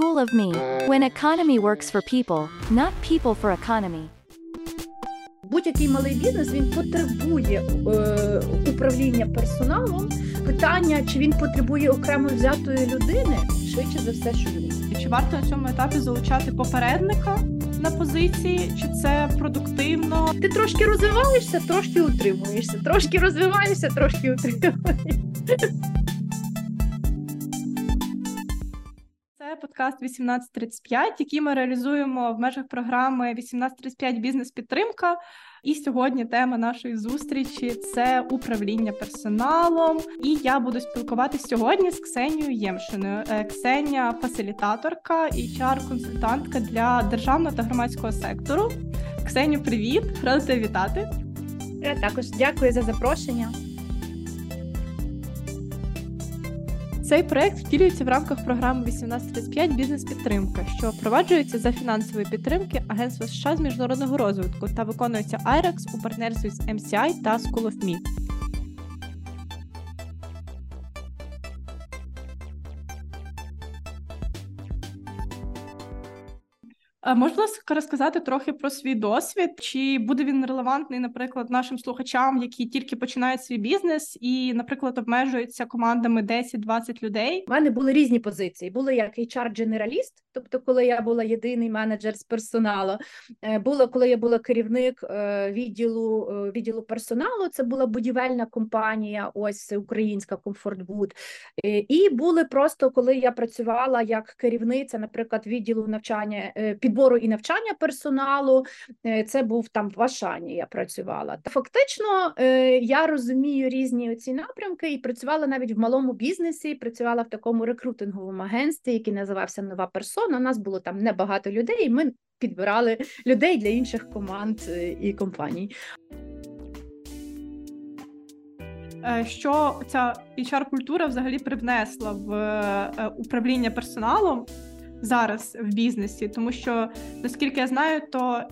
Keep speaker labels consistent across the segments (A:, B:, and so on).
A: School of Me, when economy works for people, not people for economy.
B: Будь-який малий бізнес він потребує е, управління персоналом. Питання, чи він потребує окремо взятої людини, швидше за все, що ні.
C: Чи варто на цьому етапі залучати попередника на позиції, чи це продуктивно?
B: Ти трошки розвиваєшся, трошки утримуєшся, трошки розвиваєшся, трошки утримуєшся.
C: Подкаст 1835, який ми реалізуємо в межах програми 1835 бізнес-підтримка. І сьогодні тема нашої зустрічі це управління персоналом. І я буду спілкуватися сьогодні з Ксенією Ємшиною. Е, Ксенія фасилітаторка і HR-консультантка для державного та громадського сектору. Ксеню, привіт! Рада тебе вітати.
B: Я також дякую за запрошення.
C: Цей проект втілюється в рамках програми 1835 Бізнес-підтримка, що впроваджується за фінансової підтримки Агентства США з міжнародного розвитку та виконується IREX у партнерстві з MCI та School of Me. Можна ласка, розказати трохи про свій досвід? Чи буде він релевантний, наприклад, нашим слухачам, які тільки починають свій бізнес і, наприклад, обмежуються командами 10-20 людей?
B: У мене були різні позиції. Були як HR-дженераліст, тобто, коли я була єдиний менеджер з персоналу. Е, було коли я була керівник е, відділу е, відділу персоналу. Це була будівельна компанія, ось українська Комфортбуд. І були просто коли я працювала як керівниця, наприклад, відділу навчання підбору і навчання персоналу. Це був там в Ашані. Я працювала. Фактично, я розумію різні ці напрямки і працювала навіть в малому бізнесі. Працювала в такому рекрутинговому агентстві, який називався Нова персона. У нас було там небагато людей. і Ми підбирали людей для інших команд і компаній.
C: Що ця HR-культура взагалі привнесла в управління персоналом зараз в бізнесі, тому що наскільки я знаю, то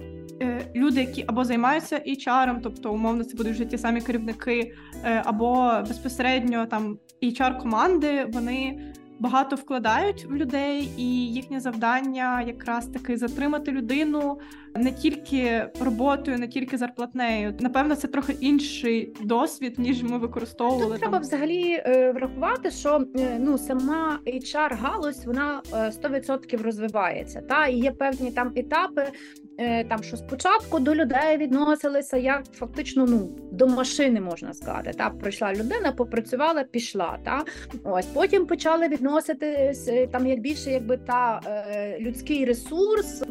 C: е, люди, які або займаються HR, тобто умовно це будуть вже ті самі керівники, е, або безпосередньо там HR команди, вони багато вкладають в людей, і їхнє завдання якраз таки затримати людину не тільки роботою, не тільки зарплатнею. Напевно, це трохи інший досвід, ніж ми використовували.
B: Тут треба взагалі е, врахувати, що е, ну сама hr галузь вона 100% е, розвивається. Та і є певні там етапи. Там що спочатку до людей відносилися як фактично ну до машини можна сказати. Та прийшла людина, попрацювала, пішла. Та ось потім почали відноситись там як більше, якби та людський ресурс.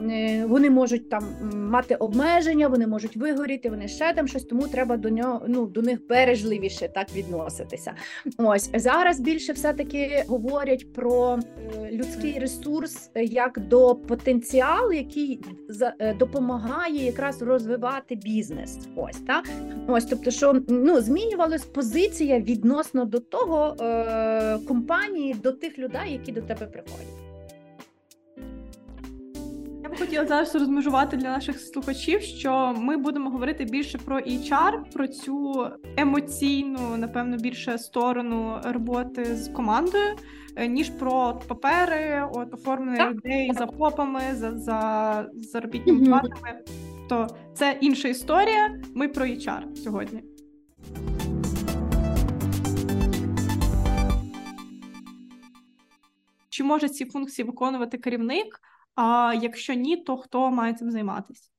B: Вони можуть там мати обмеження, вони можуть вигоріти, вони ще там щось, тому треба до нього ну до них бережливіше так відноситися. Ось зараз більше все-таки говорять про е, людський ресурс як до потенціалу, який е, допомагає якраз розвивати бізнес. Ось так ось, тобто, що ну змінювалась позиція відносно до того е, компанії, до тих людей, які до тебе приходять.
C: Хотіла зараз розмежувати для наших слухачів, що ми будемо говорити більше про HR, про цю емоційну, напевно, більше сторону роботи з командою, е, ніж про папери, от оформлення людей за попами, за за заробітними платами. То це інша історія. Ми про HR сьогодні. Чи може ці функції виконувати керівник? А якщо ні, то хто має цим займатися?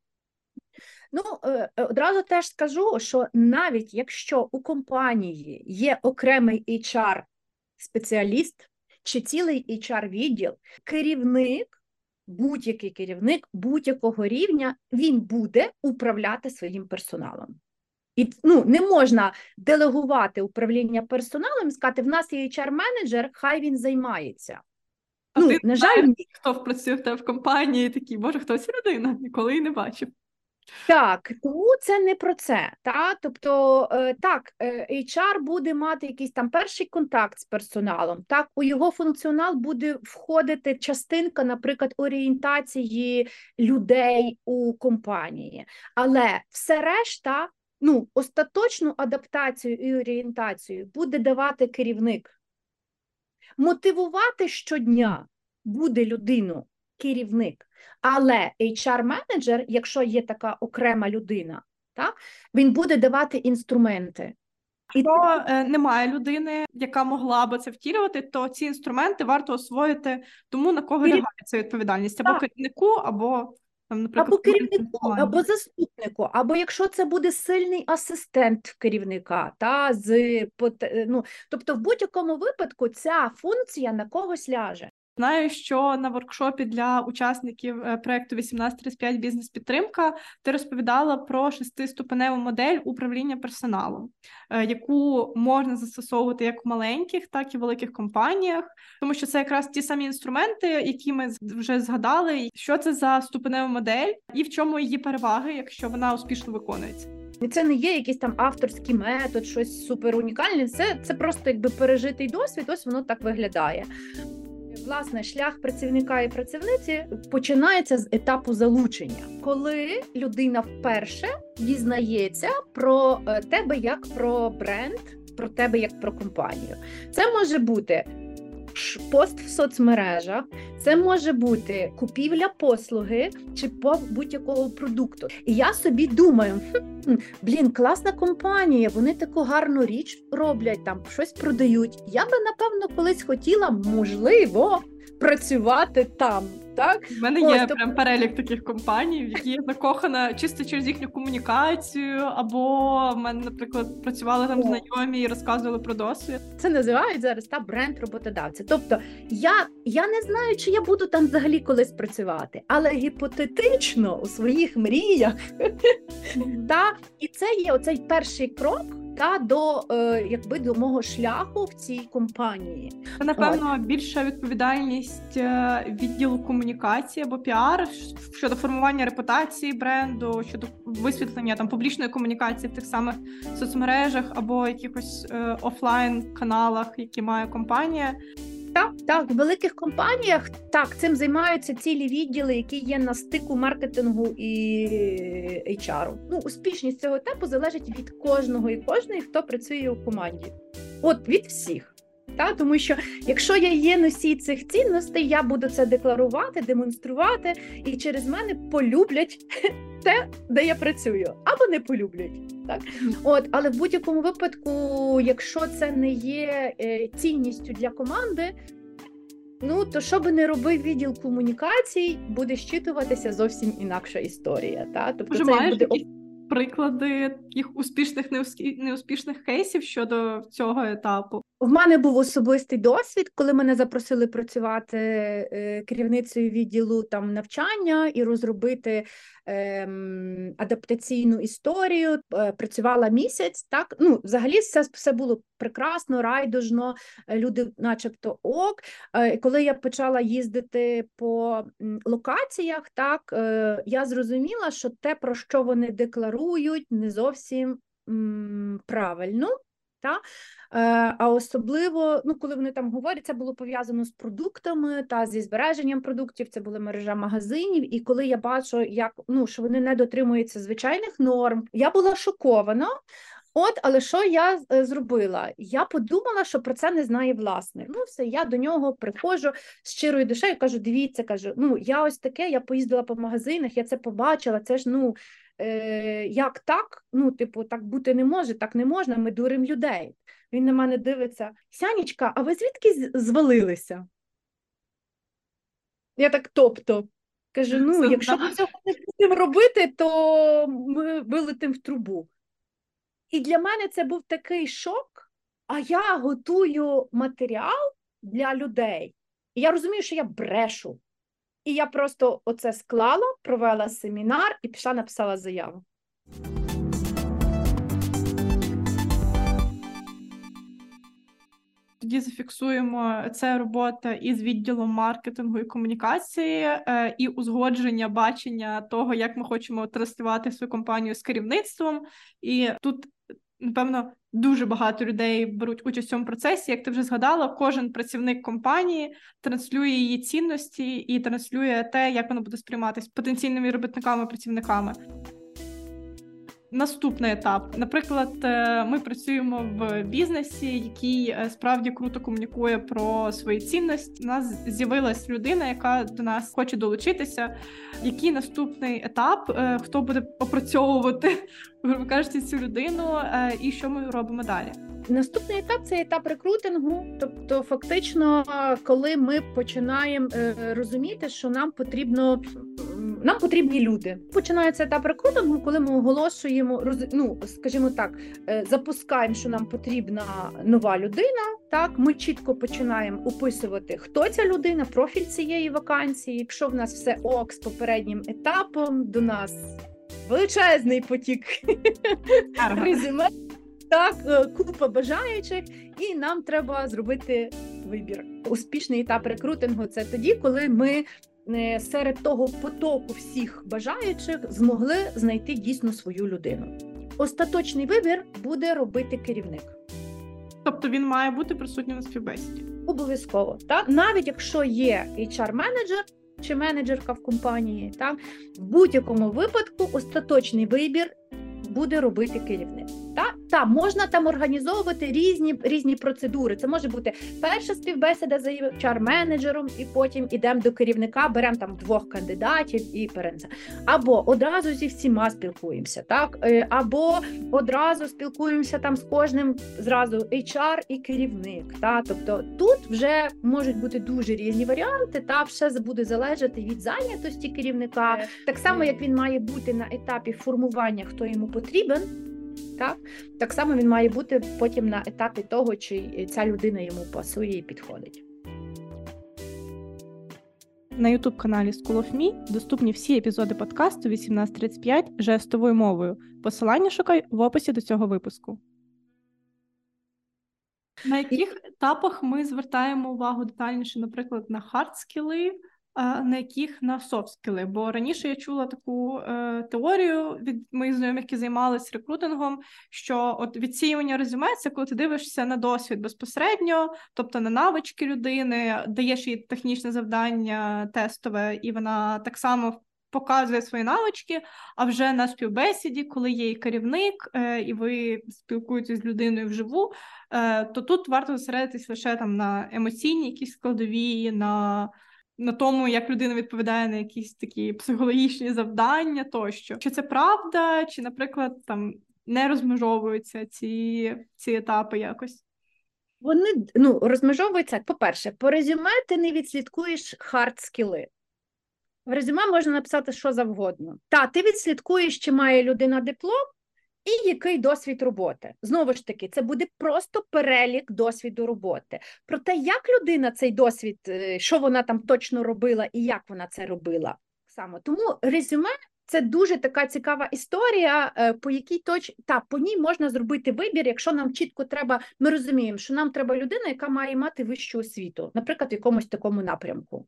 B: Ну, е, е, одразу теж скажу, що навіть якщо у компанії є окремий HR-спеціаліст чи цілий HR-відділ, керівник, будь-який керівник будь-якого рівня, він буде управляти своїм персоналом. І ну, не можна делегувати управління персоналом і сказати, в нас є HR-менеджер, хай він займається.
C: А ну, ти на жаль, знаєш, хто працює в тебе в компанії, такий, боже, хтось людина, ніколи і не бачив.
B: Так, тому це не про це. Та? Тобто, е, так, е, HR буде мати якийсь там перший контакт з персоналом. Так, у його функціонал буде входити частинка, наприклад, орієнтації людей у компанії. Але все решта, ну, остаточну адаптацію і орієнтацію буде давати керівник мотивувати щодня буде людину керівник, але HR-менеджер, якщо є така окрема людина, так, він буде давати інструменти.
C: Якщо е, немає людини, яка могла би це втілювати, то ці інструменти варто освоїти тому, на кого лягає ця відповідальність або керівнику, або там, наприклад,
B: Або керівнику, або заступнику, або якщо це буде сильний асистент керівника, та з ну, тобто в будь-якому випадку ця функція на когось ляже.
C: Знаю, що на воркшопі для учасників е, проекту 1835 бізнес-підтримка ти розповідала про шестиступеневу модель управління персоналом, е, яку можна застосовувати як в маленьких, так і в великих компаніях, тому що це якраз ті самі інструменти, які ми вже згадали. Що це за ступенева модель, і в чому її переваги, якщо вона успішно виконується.
B: Це не є якийсь там авторський метод, щось супер унікальне. Це, це просто якби пережитий досвід, ось воно так виглядає. Власне, шлях працівника і працівниці починається з етапу залучення, коли людина вперше дізнається про е, тебе як про бренд, про тебе як про компанію. Це може бути пост в соцмережах, це може бути купівля послуги чи по будь-якого продукту. І я собі думаю, «Хм, блін, класна компанія, вони таку гарну річ роблять, там щось продають. Я би напевно колись хотіла, можливо, працювати там. Так,
C: У мене
B: Ось,
C: є
B: тобто-
C: прям перелік таких компаній, в які я закохана чисто через їхню комунікацію, або в мене, наприклад, працювали там знайомі і розказували про досвід.
B: це називають зараз та бренд роботодавця. Тобто, я, я не знаю, чи я буду там взагалі колись працювати, але гіпотетично у своїх мріях та і це є оцей перший крок та до е, якби до мого шляху в цій компанії.
C: Це напевно більша відповідальність е, відділу комунікації або піар щодо формування репутації бренду, щодо висвітлення там публічної комунікації в тих самих соцмережах або якихось е, офлайн каналах, які має компанія.
B: Так, так, в великих компаніях так цим займаються цілі відділи, які є на стику маркетингу і HR. Ну, успішність цього етапу залежить від кожного і кожної, хто працює у команді. От від всіх. Та, тому що якщо я є носій цих цінностей, я буду це декларувати, демонструвати, і через мене полюблять те, де я працюю, або не полюблять. Так? От, але в будь-якому випадку, якщо це не є е, цінністю для команди, ну то що би не робив відділ комунікацій, буде щитуватися зовсім інакша історія. Та? Тобто
C: Може,
B: це
C: маєш
B: буде
C: приклади таких успішних неуспішних кейсів щодо цього етапу?
B: В мене був особистий досвід, коли мене запросили працювати е, керівницею відділу там навчання і розробити ем, адаптаційну історію. Е, Працювала місяць. Так ну взагалі все, все було прекрасно, райдужно, е, люди, начебто, ок. Коли я почала їздити по локаціях, так я зрозуміла, що те, про що вони декларують, не зовсім правильно. Та? Е, А особливо, ну, коли вони там говорять, це було пов'язано з продуктами та зі збереженням продуктів, це була мережа магазинів. І коли я бачу, як ну, що вони не дотримуються звичайних норм, я була шокована. От, але що я е, зробила? Я подумала, що про це не знає власник. Ну, все, я до нього приходжу щирою душею, кажу: дивіться, кажу, ну я ось таке, я поїздила по магазинах, я це побачила. Це ж ну е, як так? Ну, типу, так бути не може, так не можна, ми дуримо людей. Він на мене дивиться: Сянічка, а ви звідки звалилися? Я так, тобто. Кажу: ну,
C: Це
B: якщо ми цього не будемо робити, то ми вилетимо в трубу. І для мене це був такий шок. А я готую матеріал для людей. І я розумію, що я брешу. І я просто оце склала, провела семінар і пішла, написала заяву.
C: Тоді зафіксуємо це робота із відділом маркетингу і комунікації, е, і узгодження бачення того, як ми хочемо транслювати свою компанію з керівництвом. І тут, напевно, дуже багато людей беруть участь в цьому процесі. Як ти вже згадала, кожен працівник компанії транслює її цінності і транслює те, як воно буде сприйматися потенційними робітниками, працівниками. Наступний етап. Наприклад, е, ми працюємо в бізнесі, який е, справді круто комунікує про свої цінності. У нас з'явилась людина, яка до нас хоче долучитися. Який наступний етап? Е, хто буде опрацьовувати, грубо кажучи, цю людину, і що ми робимо далі?
B: Наступний етап це етап рекрутингу. Тобто, фактично, коли ми починаємо розуміти, що нам потрібно нам потрібні люди. Починається етап рекрутингу, коли ми оголошуємо ну, скажімо так, е, запускаємо, що нам потрібна нова людина. Так, ми чітко починаємо описувати, хто ця людина, профіль цієї вакансії. Якщо в нас все ок з попереднім етапом, до нас величезний потік резюме, так, е, купа бажаючих, і нам треба зробити вибір. Успішний етап рекрутингу це тоді, коли ми серед того потоку всіх бажаючих змогли знайти дійсно свою людину. Остаточний вибір буде робити керівник.
C: Тобто він має бути присутнім на співбесіді.
B: Обов'язково, так навіть якщо є HR-менеджер чи менеджерка в компанії, так в будь-якому випадку остаточний вибір буде робити керівник. Та можна там організовувати різні різні процедури. Це може бути перша співбесіда за hr менеджером, і потім ідемо до керівника, беремо там двох кандидатів і перенце. Або одразу зі всіма спілкуємося, так е, або одразу спілкуємося там з кожним зразу HR і керівник. Та тобто тут вже можуть бути дуже різні варіанти, та все буде залежати від зайнятості керівника, е, так само як він має бути на етапі формування, хто йому потрібен. Так так само він має бути потім на етапі того, чи ця людина йому пасує і підходить.
C: На youtube каналі School of Me доступні всі епізоди подкасту 1835 жестовою мовою. Посилання шукай в описі до цього випуску. На яких етапах ми звертаємо увагу детальніше, наприклад, на хард-скіли, на яких на софт-скіли. Бо раніше я чула таку е, теорію від моїх знайомих, які займалися рекрутингом, що от відсіювання резюме це коли ти дивишся на досвід безпосередньо, тобто на навички людини, даєш їй технічне завдання тестове, і вона так само. Показує свої навички, а вже на співбесіді, коли є і керівник, е, і ви спілкуєтесь з людиною вживу, е, то тут варто зосередитись лише там на емоційній якісь складові, на на тому, як людина відповідає на якісь такі психологічні завдання, тощо чи це правда, чи, наприклад, там не розмежовуються ці ці етапи якось.
B: Вони ну, розмежовуються, по-перше, по резюме ти не відслідкуєш hard скіли. В резюме можна написати що завгодно. Та, ти відслідкуєш, чи має людина диплом, і який досвід роботи. Знову ж таки, це буде просто перелік досвіду роботи. Про те, як людина цей досвід, е, що вона там точно робила і як вона це робила. Саме тому резюме. Це дуже така цікава історія, е, по якій точ та по ній можна зробити вибір, якщо нам чітко треба. Ми розуміємо, що нам треба людина, яка має мати вищу освіту, наприклад, в якомусь такому напрямку.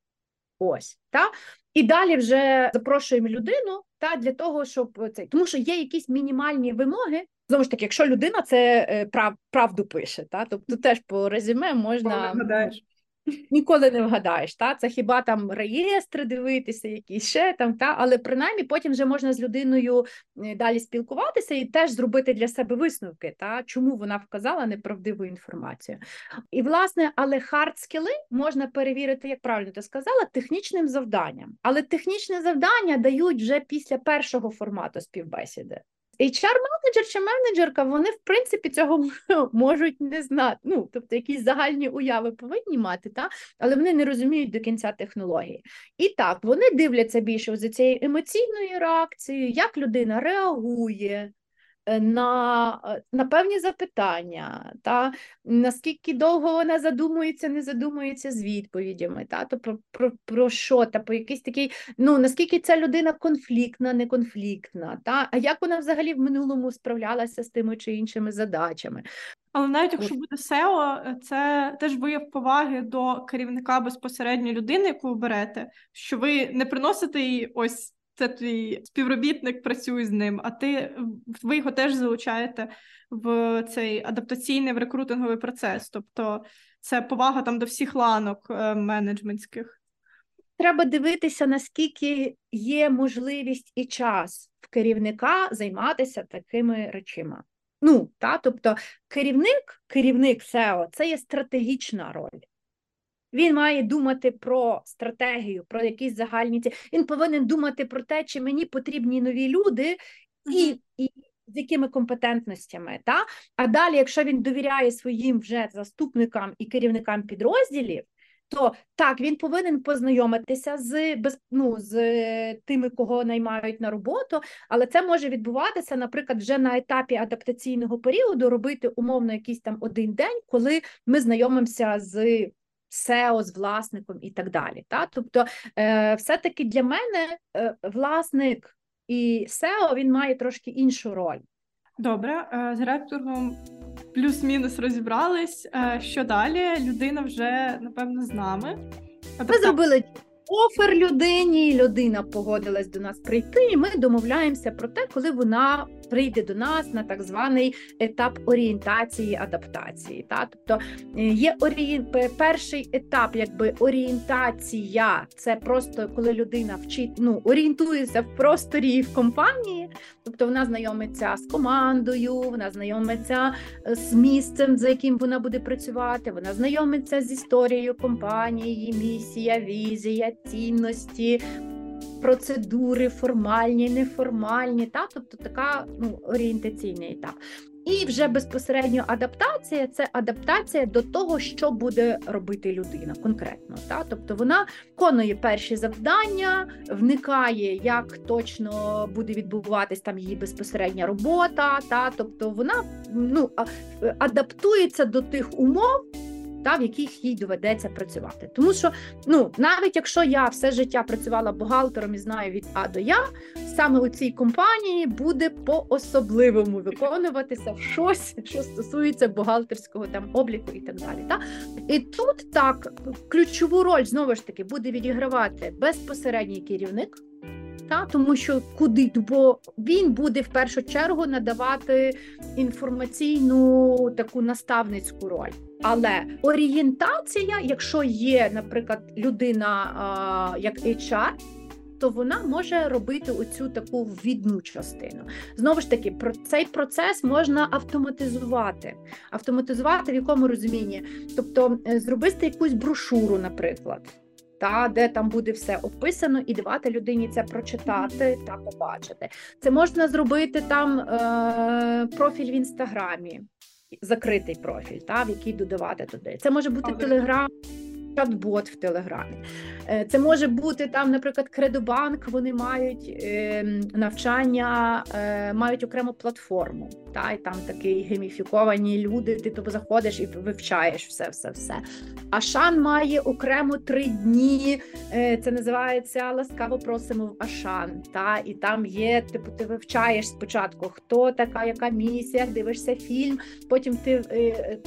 B: Ось та і далі вже запрошуємо людину та для того, щоб цей тому, що є якісь мінімальні вимоги. Знову ж таки, якщо людина це е, прав, правду пише, та тобто теж по резюме можна Ніколи не вгадаєш, та це хіба там реєстри дивитися, якісь ще там, та але принаймні потім вже можна з людиною е, далі спілкуватися і теж зробити для себе висновки, та чому вона вказала неправдиву інформацію. І власне, але hard скіли можна перевірити, як правильно ти сказала, технічним завданням. Але технічне завдання дають вже після першого формату співбесіди. HR-менеджер чи менеджерка, вони, в принципі, цього можуть не знати. Ну, тобто, якісь загальні уяви повинні мати, та? але вони не розуміють до кінця технології. І так, вони дивляться більше за цією емоційною реакцією, як людина реагує, на е, на певні запитання, та? Наскільки довго вона задумується, не задумується з відповідями, та? То про про, про що, та по якийсь такий, ну наскільки ця людина конфліктна, не конфліктна, та? А як вона взагалі в минулому справлялася з тими чи іншими задачами.
C: Але навіть якщо буде SEO, е, це теж вияв поваги до керівника безпосередньо людини, яку ви берете, що ви не приносите їй ось це твій співробітник працює з ним, а ти ви його теж залучаєте в цей адаптаційний в рекрутинговий процес. Тобто це повага там до всіх ланок е, менеджментських.
B: Треба дивитися, наскільки є можливість і час. В керівника займатися такими речима. Ну, та, тобто керівник, керівник SEO – це є стратегічна роль. Він має думати про стратегію, про якісь загальні ці. Він повинен думати про те, чи мені потрібні нові люди і і з якими компетентностями. Та? А далі, якщо він довіряє своїм вже заступникам і керівникам підрозділів, то так він повинен познайомитися з без, ну, з тими, кого наймають на роботу, але це може відбуватися, наприклад, вже на етапі адаптаційного періоду, робити умовно якийсь там один день, коли ми знайомимося з. SEO з власником і так далі. Та? Тобто, е, все-таки для мене е, власник і SEO він має трошки іншу роль.
C: Добре, е, з ректором плюс-мінус розібрались. Е, що далі? Людина вже напевно з нами.
B: Ми зробили офер людині, людина погодилась до нас прийти, і ми домовляємося про те, коли вона прийде до нас на так званий етап орієнтації, адаптації. Та? Тобто е, є орієн... перший етап, якби орієнтація, це просто коли людина вчить, ну, орієнтується в просторі в компанії, тобто вона знайомиться з командою, вона знайомиться е, з місцем, за яким вона буде працювати, вона знайомиться з історією компанії, місія, візія, цінності процедури, формальні, неформальні, та тобто така ну, орієнтаційний етап. І вже безпосередньо адаптація це адаптація до того, що буде робити людина конкретно. Та? Тобто вона виконує перші завдання, вникає, як точно буде відбуватись там її безпосередня робота. Та? Тобто вона ну, адаптується до тих умов та в яких їй доведеться працювати. Тому що ну навіть якщо я все життя працювала бухгалтером і знаю від А до Я, саме у цій компанії буде по-особливому виконуватися щось, що стосується бухгалтерського там обліку і так далі. Та? І тут так ключову роль знову ж таки буде відігравати безпосередній керівник. Та, тому що куди бо він буде в першу чергу надавати інформаційну таку наставницьку роль. Але орієнтація, якщо є, наприклад, людина а, як HR, то вона може робити оцю таку відну частину. Знову ж таки, про цей процес можна автоматизувати. Автоматизувати в якому розумінні? Тобто е, зробити якусь брошуру, наприклад та де там буде все описано, і давати людині це прочитати та побачити. Це можна зробити там е, профіль в інстаграмі, закритий профіль, та в який додавати туди. Це може бути телеграм чат-бот в Телеграмі. Е, це може бути там, наприклад, Кредобанк. Вони мають е, навчання, е, мають окрему платформу. Та, і там такі гейміфіковані люди. Ти тобі заходиш і вивчаєш все, все, все. А Шан має окремо три дні. Це називається ласкаво просимо в Ашан. Та, І там є, типу, ти вивчаєш спочатку, хто така, яка місія, дивишся фільм. Потім ти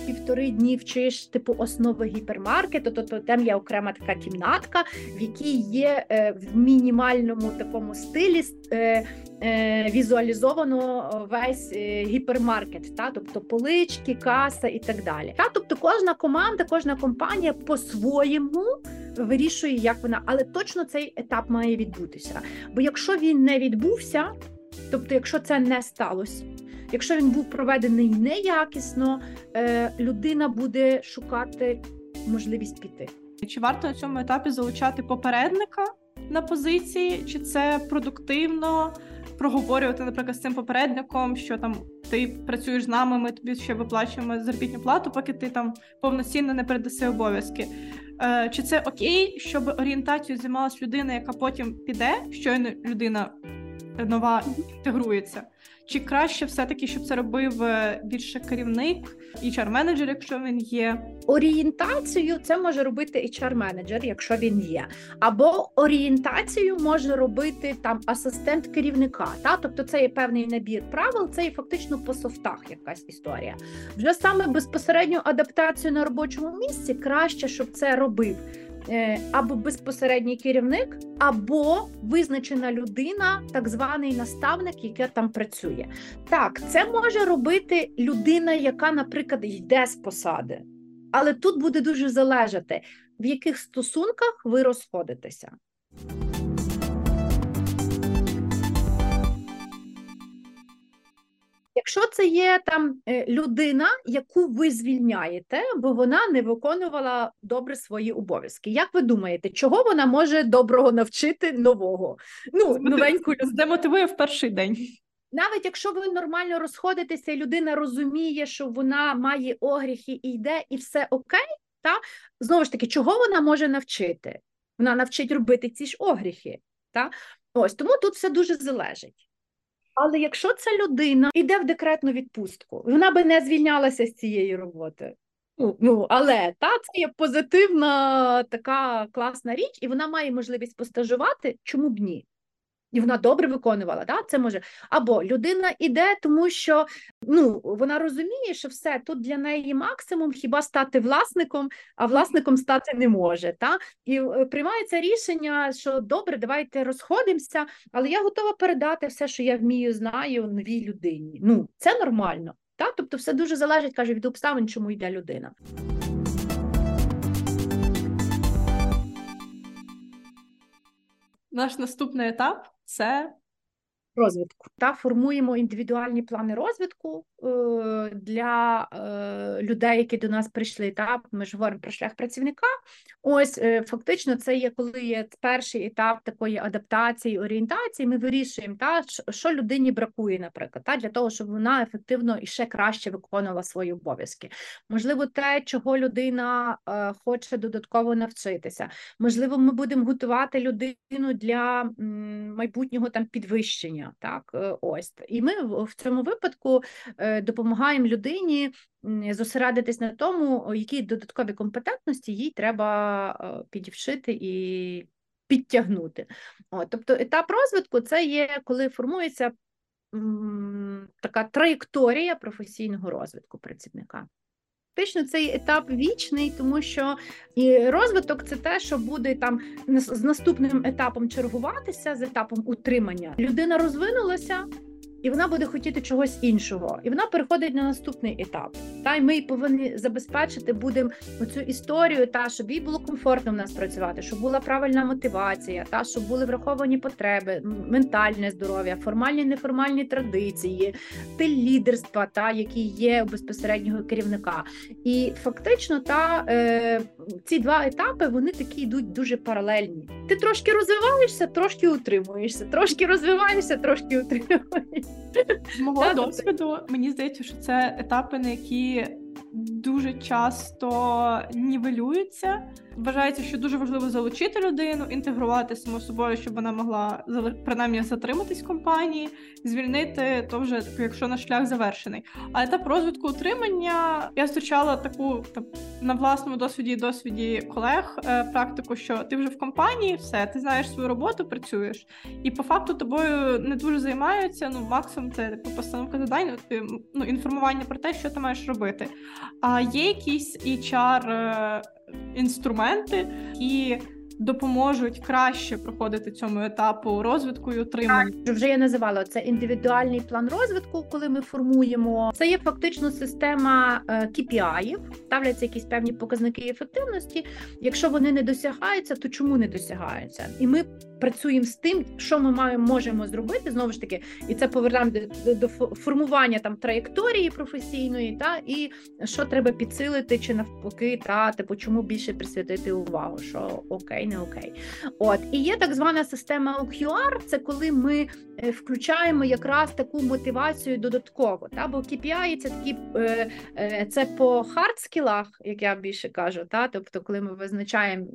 B: півтори дні вчиш типу основи гіпермаркету. Тобто там є окрема така кімнатка, в якій є е, в мінімальному такому стилі е, е, візуалізовано весь гіпермаркет, та тобто полички, каса і так далі. Та тобто кожна команда, кожна компанія по-своєму. Вирішує, як вона, але точно цей етап має відбутися. Бо якщо він не відбувся, тобто, якщо це не сталося, якщо він був проведений неякісно, людина буде шукати можливість піти.
C: Чи варто на цьому етапі залучати попередника на позиції, чи це продуктивно проговорювати, наприклад, з цим попередником, що там ти працюєш з нами, ми тобі ще виплачуємо заробітну плату, поки ти там повноцінно не передаси обов'язки. Е, Чи це окей, щоб орієнтацією займалась людина, яка потім піде, щойно людина нова інтегрується? Чи краще все-таки, щоб це робив е, більше керівник, HR-менеджер, якщо він є?
B: Орієнтацію це може робити HR-менеджер, якщо він є, або орієнтацію може робити там асистент керівника. Та тобто це є певний набір правил, це є фактично по софтах якась історія. Вже саме безпосередню адаптацію на робочому місці краще, щоб це робив. Е, або безпосередній керівник, або визначена людина, так званий наставник, яка там працює. Так, це може робити людина, яка, наприклад, йде з посади. Але тут буде дуже залежати, в яких стосунках ви розходитеся. Якщо це є там е, людина, яку ви звільняєте, бо вона не виконувала добре свої обов'язки. Як ви думаєте, чого вона може доброго навчити нового? Ну, новеньку?
C: Демотивує в перший день.
B: Навіть якщо ви нормально розходитеся, і людина розуміє, що вона має огріхи і йде, і все окей, та знову ж таки, чого вона може навчити? Вона навчить робити ці ж огріхи. Та? Ось тому тут все дуже залежить. Але якщо ця людина йде в декретну відпустку, вона би не звільнялася з цієї роботи. Ну, ну, але та це є позитивна така класна річ, і вона має можливість постажувати, чому б ні? І вона добре виконувала, да? це може. Або людина іде, тому що ну, вона розуміє, що все тут для неї максимум хіба стати власником, а власником стати не може. Та? І е, приймається рішення, що добре, давайте розходимося, але я готова передати все, що я вмію, знаю новій людині. Ну, це нормально. Та? Тобто, все дуже залежить, каже, від обставин, чому йде людина.
C: Наш наступний етап це
B: розвитку та формуємо індивідуальні плани розвитку е, для е, людей, які до нас прийшли. Та ми ж говоримо про шлях працівника. Ось е, фактично, це є коли є перший етап такої адаптації, орієнтації. Ми вирішуємо, та що людині бракує, наприклад, та для того, щоб вона ефективно і ще краще виконувала свої обов'язки. Можливо, те, чого людина хоче додатково навчитися. Можливо, ми будемо готувати людину для майбутнього там підвищення навчання. Так, е, ось і ми в цьому випадку е, допомагаємо людині зосередитись на тому, які додаткові компетентності їй треба е, підівшити і підтягнути. От, Тобто етап розвитку це є коли формується така траєкторія професійного розвитку працівника. Фактично цей етап вічний, тому що і розвиток це те, що буде там з наступним етапом чергуватися з етапом утримання. Людина розвинулася і вона буде хотіти чогось іншого, і вона переходить на наступний етап. Та й ми повинні забезпечити будемо оцю історію, та щоб їй було комфортно в нас працювати, щоб була правильна мотивація, та щоб були враховані потреби, ментальне здоров'я, формальні неформальні традиції, стиль лідерства, та які є у безпосереднього керівника. І фактично, та е, ці два етапи вони такі йдуть дуже паралельні. Ти трошки розвиваєшся, трошки утримуєшся, трошки розвиваєшся, трошки утримуєшся.
C: З мого тобто досвіду мені здається, що це етапи, на які дуже часто нівелюються. Вважається, що дуже важливо залучити людину, інтегрувати само собою, щоб вона могла принаймні затриматись в компанії, звільнити то вже якщо наш шлях завершений. А етап розвитку утримання я зустрічала таку так, на власному досвіді досвіді колег е, практику, що ти вже в компанії, все, ти знаєш свою роботу, працюєш, і по факту тобою не дуже займаються. Ну, максимум це типу, постановка завдань, ну інформування про те, що ти маєш робити. А є якісь HR е, інструменти, які допоможуть краще проходити цьому етапу розвитку і утримання.
B: Вже я називала це індивідуальний план розвитку, коли ми формуємо. Це є фактично система KPI, е, ставляться якісь певні показники ефективності. Якщо вони не досягаються, то чому не досягаються? І ми працюємо з тим, що ми маємо можемо зробити знову ж таки, і це повернемо до, до формування там траєкторії професійної, та і що треба підсилити, чи навпаки, та типу, чому більше присвятити увагу, що окей, не окей. От і є так звана система OQR, це коли ми е, включаємо якраз таку мотивацію додатково. Та бо KPI – це такі е, е, це по хардскілах, як я більше кажу, та тобто, коли ми визначаємо,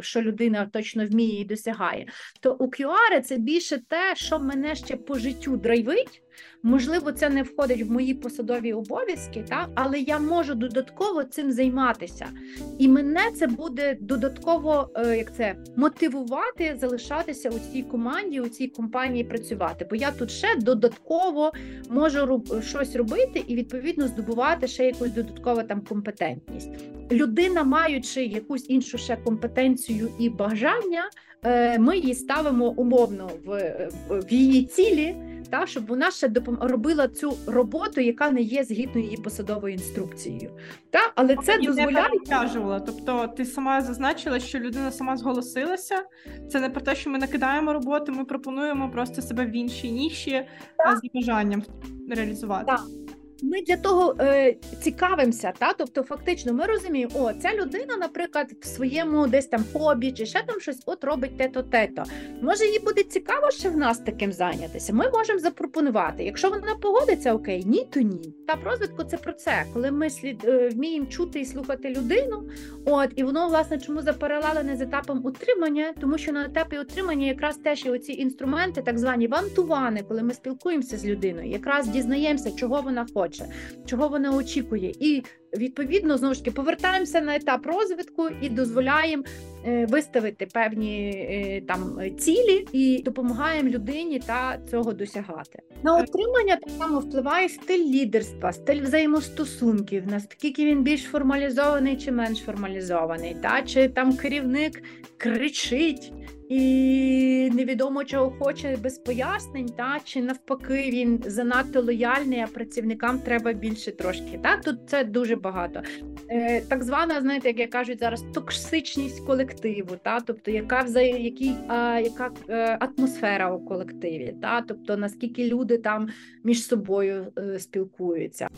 B: що людина точно вміє і досягає то у QR це більше те, що мене ще по життю драйвить. Можливо, це не входить в мої посадові обов'язки, та? але я можу додатково цим займатися. І мене це буде додатково е, як це, мотивувати залишатися у цій команді, у цій компанії працювати. Бо я тут ще додатково можу роб, щось робити і відповідно здобувати ще якусь додаткову там компетентність. Людина, маючи якусь іншу ще компетенцію і бажання. Е, ми її ставимо умовно в, в її цілі та щоб вона ще допом... робила цю роботу, яка не є згідно її посадовою інструкцією. Та але це
C: Мені
B: дозволяє
C: не. Тобто, ти сама зазначила, що людина сама зголосилася. Це не про те, що ми накидаємо роботу, ми пропонуємо просто себе в іншій ніші з бажанням реалізувати.
B: Так. Ми для того е, цікавимося, та тобто, фактично, ми розуміємо, о, ця людина, наприклад, в своєму десь там хобі чи ще там щось от робить те-то, те-то. Може, їй буде цікаво ще в нас таким зайнятися. Ми можемо запропонувати. Якщо вона погодиться, окей, ні, то ні. Та розвитку це про це, коли ми слід е, вміємо чути і слухати людину. От і воно власне чому запаралелене з етапом утримання, тому що на етапі утримання якраз теж є оці інструменти, так звані вантувани, коли ми спілкуємося з людиною, якраз дізнаємося, чого вона хоче хоче, чого вона очікує, і відповідно знову ж таки повертаємося на етап розвитку і дозволяємо е, виставити певні е, там цілі і допомагаємо людині та цього досягати. На отримання так само впливає стиль лідерства, стиль взаємостосунків, наскільки він більш формалізований чи менш формалізований, та? Чи там керівник кричить і невідомо чого хоче без пояснень, та чи навпаки він занадто лояльний, а працівникам треба більше трошки. Та тут це дуже багато. Е, Так звана, знаєте, як я кажуть зараз, токсичність колективу, та тобто яка взає, який, а, яка е, атмосфера у колективі, та тобто наскільки люди там між собою е, спілкуються.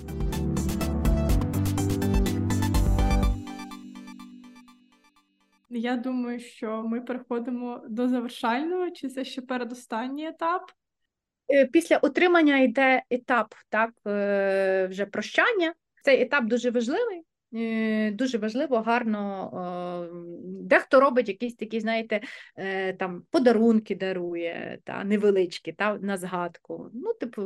C: Я думаю, що ми переходимо до завершального, чи це ще передостанній етап?
B: Е, після отримання йде етап так, е, вже прощання. Цей етап дуже важливий. Е, дуже важливо, гарно. Дехто робить якісь такі, знаєте, там подарунки дарує, та невеличкі, та на згадку. Ну, типу,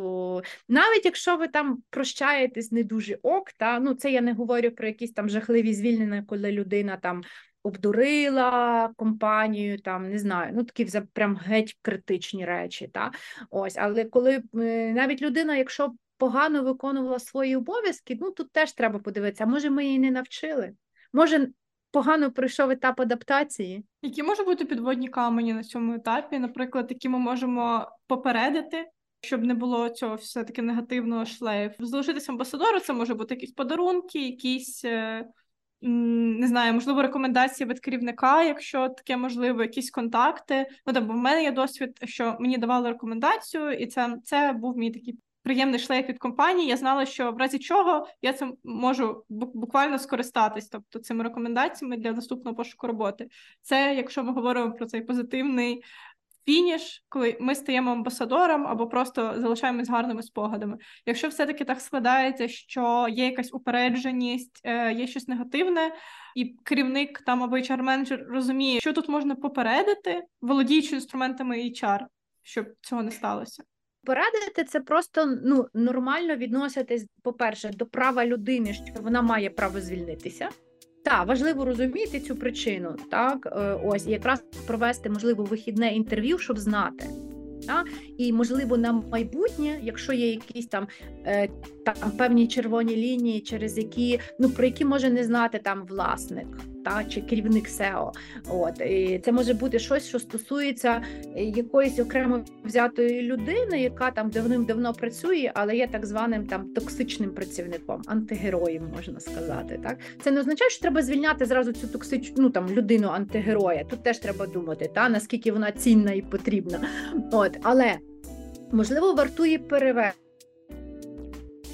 B: навіть якщо ви там прощаєтесь не дуже ок, та ну це я не говорю про якісь там жахливі звільнення, коли людина там обдурила компанію, там не знаю, ну такі прям геть критичні речі. Та? Ось, Але коли е, навіть людина, якщо погано виконувала свої обов'язки, ну тут теж треба подивитися, може ми її не навчили. Може, погано пройшов етап адаптації.
C: Які можуть бути підводні камені на цьому етапі, наприклад, які ми можемо попередити, щоб не було цього все-таки негативного шлейфу. Залишитися амбасадором, це може бути якісь подарунки, якісь е, не знаю, можливо, рекомендації від керівника, якщо таке можливо, якісь контакти. Ну там, бо в мене є досвід, що мені давали рекомендацію, і це це був мій такий приємний шлейф від компанії. Я знала, що в разі чого я цим можу буквально скористатись, тобто цими рекомендаціями для наступного пошуку роботи. Це якщо ми говоримо про цей позитивний фініш, коли ми стаємо амбасадором або просто залишаємось гарними спогадами. Якщо все-таки так складається, що є якась упередженість, е, є щось негативне, і керівник там або hr менеджер розуміє, що тут можна попередити, володіючи інструментами HR, щоб цього не сталося.
B: Порадити це просто ну нормально відноситись, по-перше, до права людини, що вона має право звільнитися. Так, важливо розуміти цю причину, так е, ось якраз провести можливо вихідне інтерв'ю, щоб знати. Та? І можливо на майбутнє, якщо є якісь там е, там певні червоні лінії, через які ну про які може не знати там власник та чи керівник SEO. От і це може бути щось, що стосується якоїсь окремо взятої людини, яка там давним-давно працює, але є так званим там токсичним працівником, антигероєм можна сказати. Так це не означає, що треба звільняти зразу цю токсичну ну там людину антигероя. Тут теж треба думати, та наскільки вона цінна і потрібна. От але можливо вартує перевести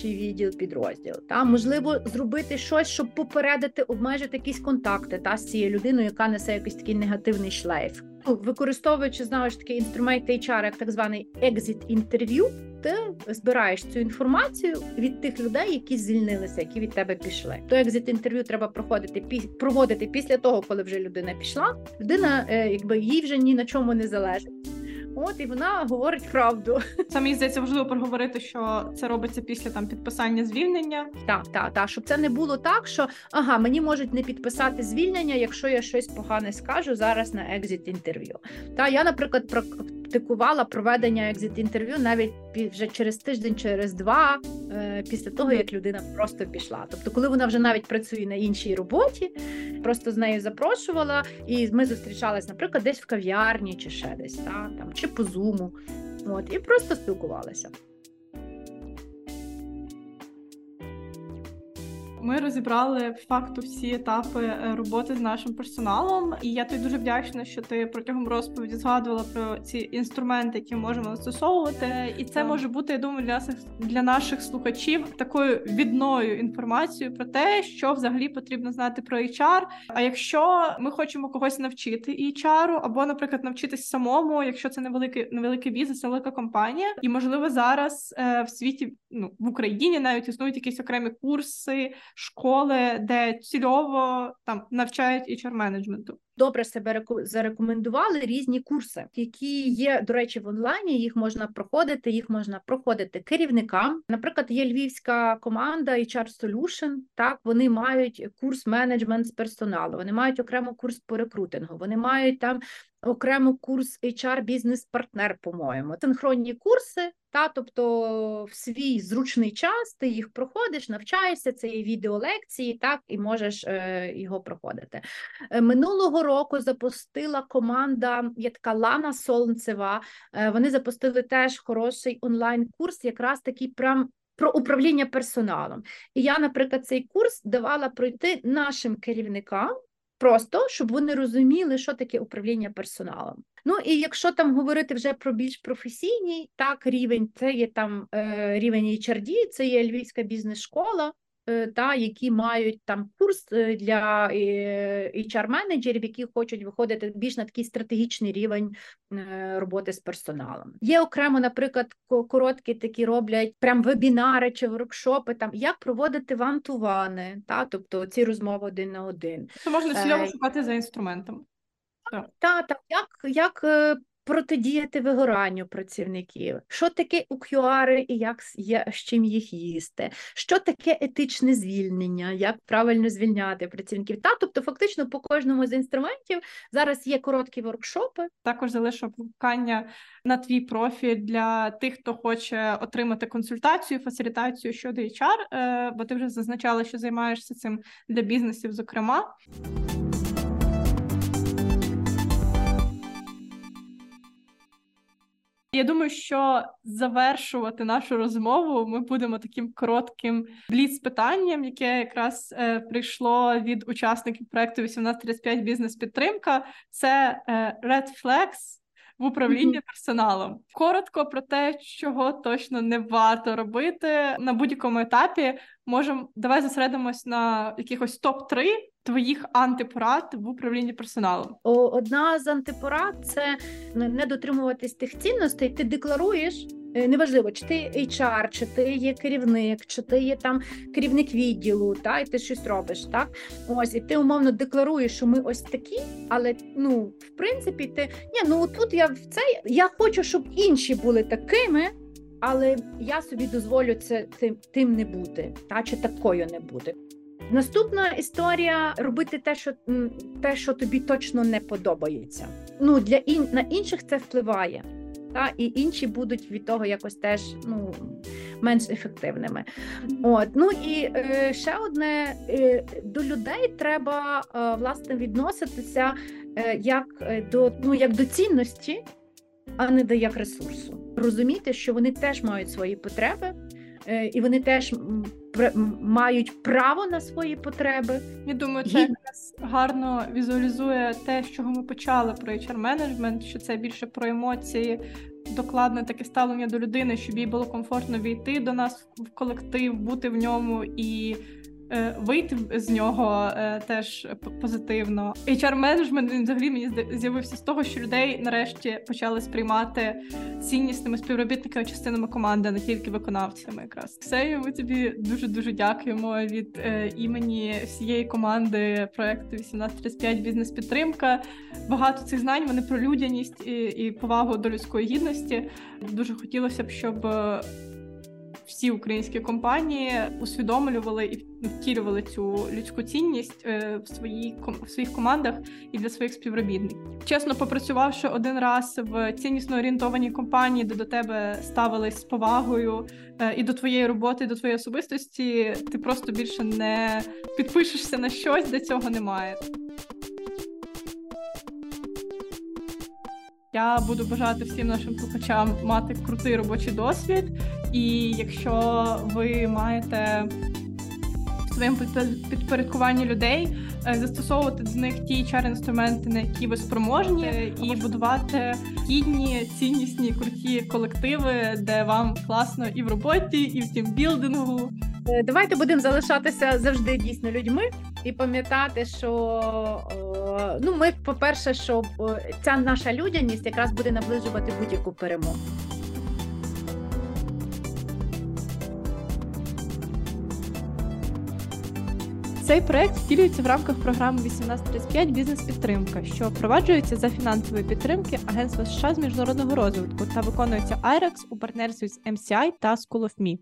B: інший відділ підрозділ. Та можливо зробити щось, щоб попередити, обмежити якісь контакти та з цією людиною, яка несе якийсь такий негативний шлейф. Ну, використовуючи знову ж таки інструмент HR, як так званий екзит інтерв'ю, ти збираєш цю інформацію від тих людей, які звільнилися, які від тебе пішли. То екзит інтерв'ю треба проходити проводити після того, коли вже людина пішла. Людина, е, якби їй вже ні на чому не залежить. От і вона говорить правду.
C: Це мені здається важливо проговорити, що це робиться після там підписання звільнення.
B: Так, так, так, щоб це не було так, що ага, мені можуть не підписати звільнення, якщо я щось погане скажу зараз на екзит інтерв'ю. Та я, наприклад, практикувала проведення екзит інтерв'ю навіть вже через тиждень, через два, е, після того як людина просто пішла. Тобто, коли вона вже навіть працює на іншій роботі, просто з нею запрошувала, і ми зустрічались, наприклад, десь в кав'ярні чи ще десь, та, там чи по зуму. От і просто спілкувалися.
C: Ми розібрали факту всі етапи е, роботи з нашим персоналом, і я тобі дуже вдячна, що ти протягом розповіді згадувала про ці інструменти, які можемо застосовувати. І це так. може бути я думаю, для наших для наших слухачів такою відною інформацією про те, що взагалі потрібно знати про HR. А якщо ми хочемо когось навчити HR, або, наприклад, навчитись самому, якщо це невеликий невеликий бізнес, невелика компанія, і можливо зараз е, в світі ну в Україні навіть існують якісь окремі курси школи, де цільово там навчають hr менеджменту.
B: Добре себе зарекомендували різні курси, які є, до речі, в онлайні. Їх можна проходити, їх можна проходити керівникам. Наприклад, є львівська команда HR Solution, Так, вони мають курс менеджмент з персоналу, вони мають окремо курс по рекрутингу, вони мають там окремо курс HR бізнес-партнер, по-моєму. Синхронні курси, та тобто в свій зручний час ти їх проходиш, навчаєшся, це є відеолекції, так і можеш е, його проходити. Е, минулого року запустила команда, є така Лана Солнцева. Е, вони запустили теж хороший онлайн-курс, якраз такий прям. Про управління персоналом. І я, наприклад, цей курс давала пройти нашим керівникам, просто щоб вони розуміли, що таке управління персоналом. Ну і якщо там говорити вже про більш професійний так рівень, це є там е, рівень HRD, це є Львівська бізнес-школа. Е, та які мають там курс е, для е, HR-менеджерів, які хочуть виходити більш на такий стратегічний рівень роботи з персоналом. Є окремо, наприклад, короткі такі роблять прям вебінари чи воркшопи, там як проводити вантувани, та тобто ці розмови один на один.
C: Це можна цільово шукати за інструментами.
B: Так, так, так. як як протидіяти вигоранню працівників, що таке UQR і як з чим їх їсти, що таке етичне звільнення, як правильно звільняти працівників. Та тобто, фактично, по кожному з інструментів зараз є короткі воркшопи.
C: Також залишу пукання на твій профіль для тих, хто хоче отримати консультацію, фасилітацію щодо HR, е, бо ти вже зазначала, що займаєшся цим для бізнесів, зокрема. Я думаю, що завершувати нашу розмову ми будемо таким коротким бліц питанням, яке якраз е, прийшло від учасників проекту 1835 бізнес підтримка. Це е, Red Flags в управлінні персоналом. Коротко про те, чого точно не варто робити на будь-якому етапі. Можемо давай зосередимось на якихось топ 3 твоїх антипорад в управлінні персоналом?
B: Одна з антипорад це не дотримуватись тих цінностей. Ти декларуєш. Е, неважливо, чи ти HR, чи ти є керівник, чи ти є там керівник відділу, та і ти щось робиш, так ось і ти умовно декларуєш, що ми ось такі, але ну в принципі, ти ні, ну тут я в цей я хочу, щоб інші були такими, але я собі дозволю це тим, тим не бути, та чи такою не бути. Наступна історія робити те, що те, що тобі точно не подобається. Ну для ін, на інших це впливає, та і інші будуть від того якось теж ну менш ефективними. От ну і е, ще одне е, до людей треба е, власне відноситися е, як е, до ну як до цінності, а не до як ресурсу. Розуміти, що вони теж мають свої потреби. Е, і вони теж мають право на свої потреби.
C: Я думаю, це якраз гарно візуалізує те, з чого ми почали про hr менеджмент що це більше про емоції, докладне таке ставлення до людини, щоб їй було комфортно війти до нас в колектив, бути в ньому і вийти з нього е, теж позитивно. hr менеджмент взагалі мені з'явився з того, що людей нарешті почали сприймати ціннісними співробітниками частинами команди, не тільки виконавцями. Якраз все ми тобі дуже дуже дякуємо від е, імені всієї команди проекту 1835 бізнес підтримка. Багато цих знань вони про людяність і, і повагу до людської гідності. Дуже хотілося б, щоб всі українські компанії усвідомлювали і втілювали цю людську цінність е, в своїй в своїх командах і для своїх співробітників. Чесно, попрацювавши один раз в ціннісно орієнтованій компанії, де до тебе ставились з повагою е, і до твоєї роботи, і до твоєї особистості, ти просто більше не підпишешся на щось, де цього немає. Я буду бажати всім нашим слухачам мати крутий робочий досвід. І якщо ви маєте в своєму підпорядкуванні людей, е, застосовувати до них ті hr інструменти, на які ви спроможні, і будувати гідні, ціннісні, круті колективи, де вам класно і в роботі, і в тімбілдингу.
B: Е, Давайте будемо залишатися завжди дійсно людьми і пам'ятати, що е, ну ми, по-перше, що е, ця наша людяність якраз буде наближувати будь-яку перемогу.
C: Цей проект втілюється в рамках програми 1835 Бізнес-підтримка, що впроваджується за фінансової підтримки Агентства США з міжнародного розвитку та виконується IREX у партнерстві з MCI та School of Me.